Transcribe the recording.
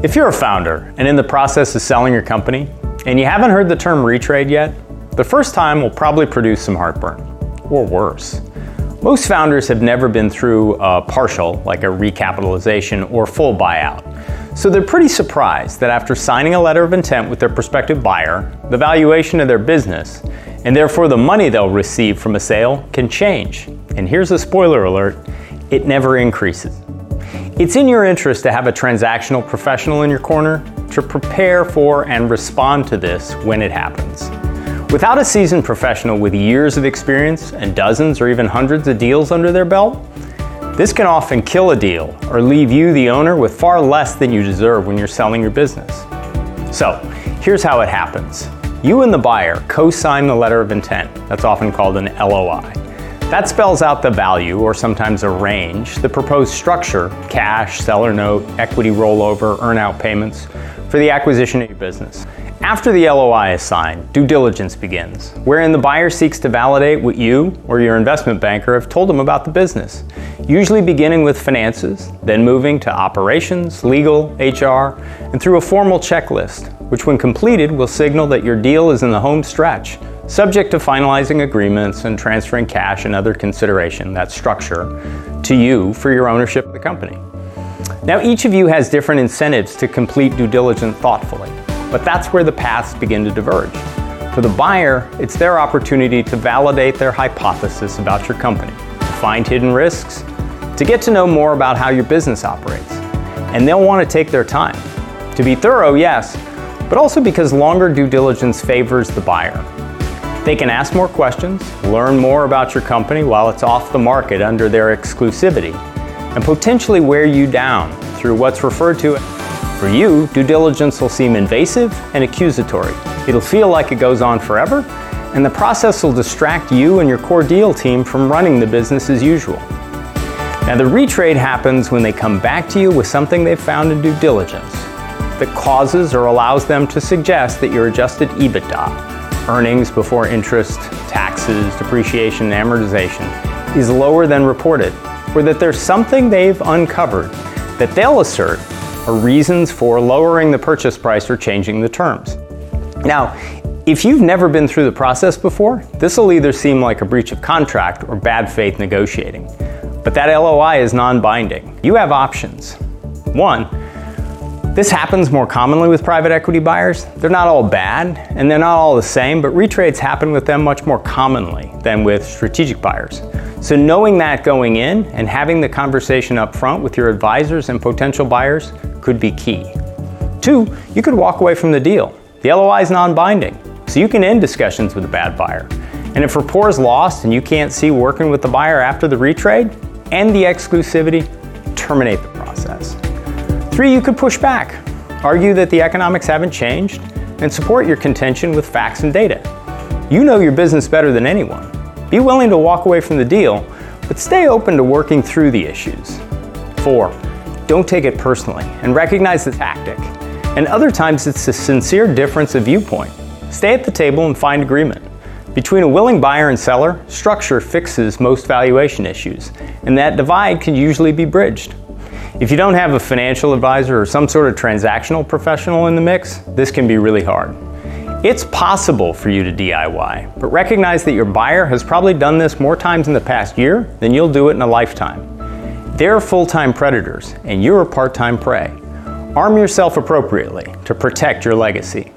If you're a founder and in the process of selling your company, and you haven't heard the term retrade yet, the first time will probably produce some heartburn, or worse. Most founders have never been through a partial, like a recapitalization or full buyout. So they're pretty surprised that after signing a letter of intent with their prospective buyer, the valuation of their business, and therefore the money they'll receive from a sale, can change. And here's a spoiler alert it never increases. It's in your interest to have a transactional professional in your corner to prepare for and respond to this when it happens. Without a seasoned professional with years of experience and dozens or even hundreds of deals under their belt, this can often kill a deal or leave you, the owner, with far less than you deserve when you're selling your business. So, here's how it happens. You and the buyer co sign the letter of intent, that's often called an LOI. That spells out the value, or sometimes a range, the proposed structure cash, seller note, equity rollover, earnout payments for the acquisition of your business. After the LOI is signed, due diligence begins, wherein the buyer seeks to validate what you or your investment banker have told them about the business, usually beginning with finances, then moving to operations, legal, HR, and through a formal checklist, which when completed will signal that your deal is in the home stretch subject to finalizing agreements and transferring cash and other consideration, that structure, to you for your ownership of the company. Now, each of you has different incentives to complete due diligence thoughtfully, but that's where the paths begin to diverge. For the buyer, it's their opportunity to validate their hypothesis about your company, to find hidden risks, to get to know more about how your business operates. And they'll want to take their time. To be thorough, yes, but also because longer due diligence favors the buyer. They can ask more questions, learn more about your company while it's off the market under their exclusivity, and potentially wear you down through what's referred to. For you, due diligence will seem invasive and accusatory. It'll feel like it goes on forever, and the process will distract you and your core deal team from running the business as usual. Now, the retrade happens when they come back to you with something they've found in due diligence that causes or allows them to suggest that your adjusted EBITDA earnings before interest, taxes, depreciation, and amortization is lower than reported, or that there's something they've uncovered that they'll assert are reasons for lowering the purchase price or changing the terms. Now, if you've never been through the process before, this will either seem like a breach of contract or bad faith negotiating. But that LOI is non binding. You have options. One, this happens more commonly with private equity buyers. They're not all bad and they're not all the same, but retrades happen with them much more commonly than with strategic buyers. So, knowing that going in and having the conversation up front with your advisors and potential buyers could be key. Two, you could walk away from the deal. The LOI is non binding, so you can end discussions with a bad buyer. And if rapport is lost and you can't see working with the buyer after the retrade, end the exclusivity, terminate the process. Three, you could push back, argue that the economics haven't changed, and support your contention with facts and data. You know your business better than anyone. Be willing to walk away from the deal, but stay open to working through the issues. Four, don't take it personally and recognize the tactic. And other times it's a sincere difference of viewpoint. Stay at the table and find agreement. Between a willing buyer and seller, structure fixes most valuation issues, and that divide can usually be bridged. If you don't have a financial advisor or some sort of transactional professional in the mix, this can be really hard. It's possible for you to DIY, but recognize that your buyer has probably done this more times in the past year than you'll do it in a lifetime. They're full time predators, and you're a part time prey. Arm yourself appropriately to protect your legacy.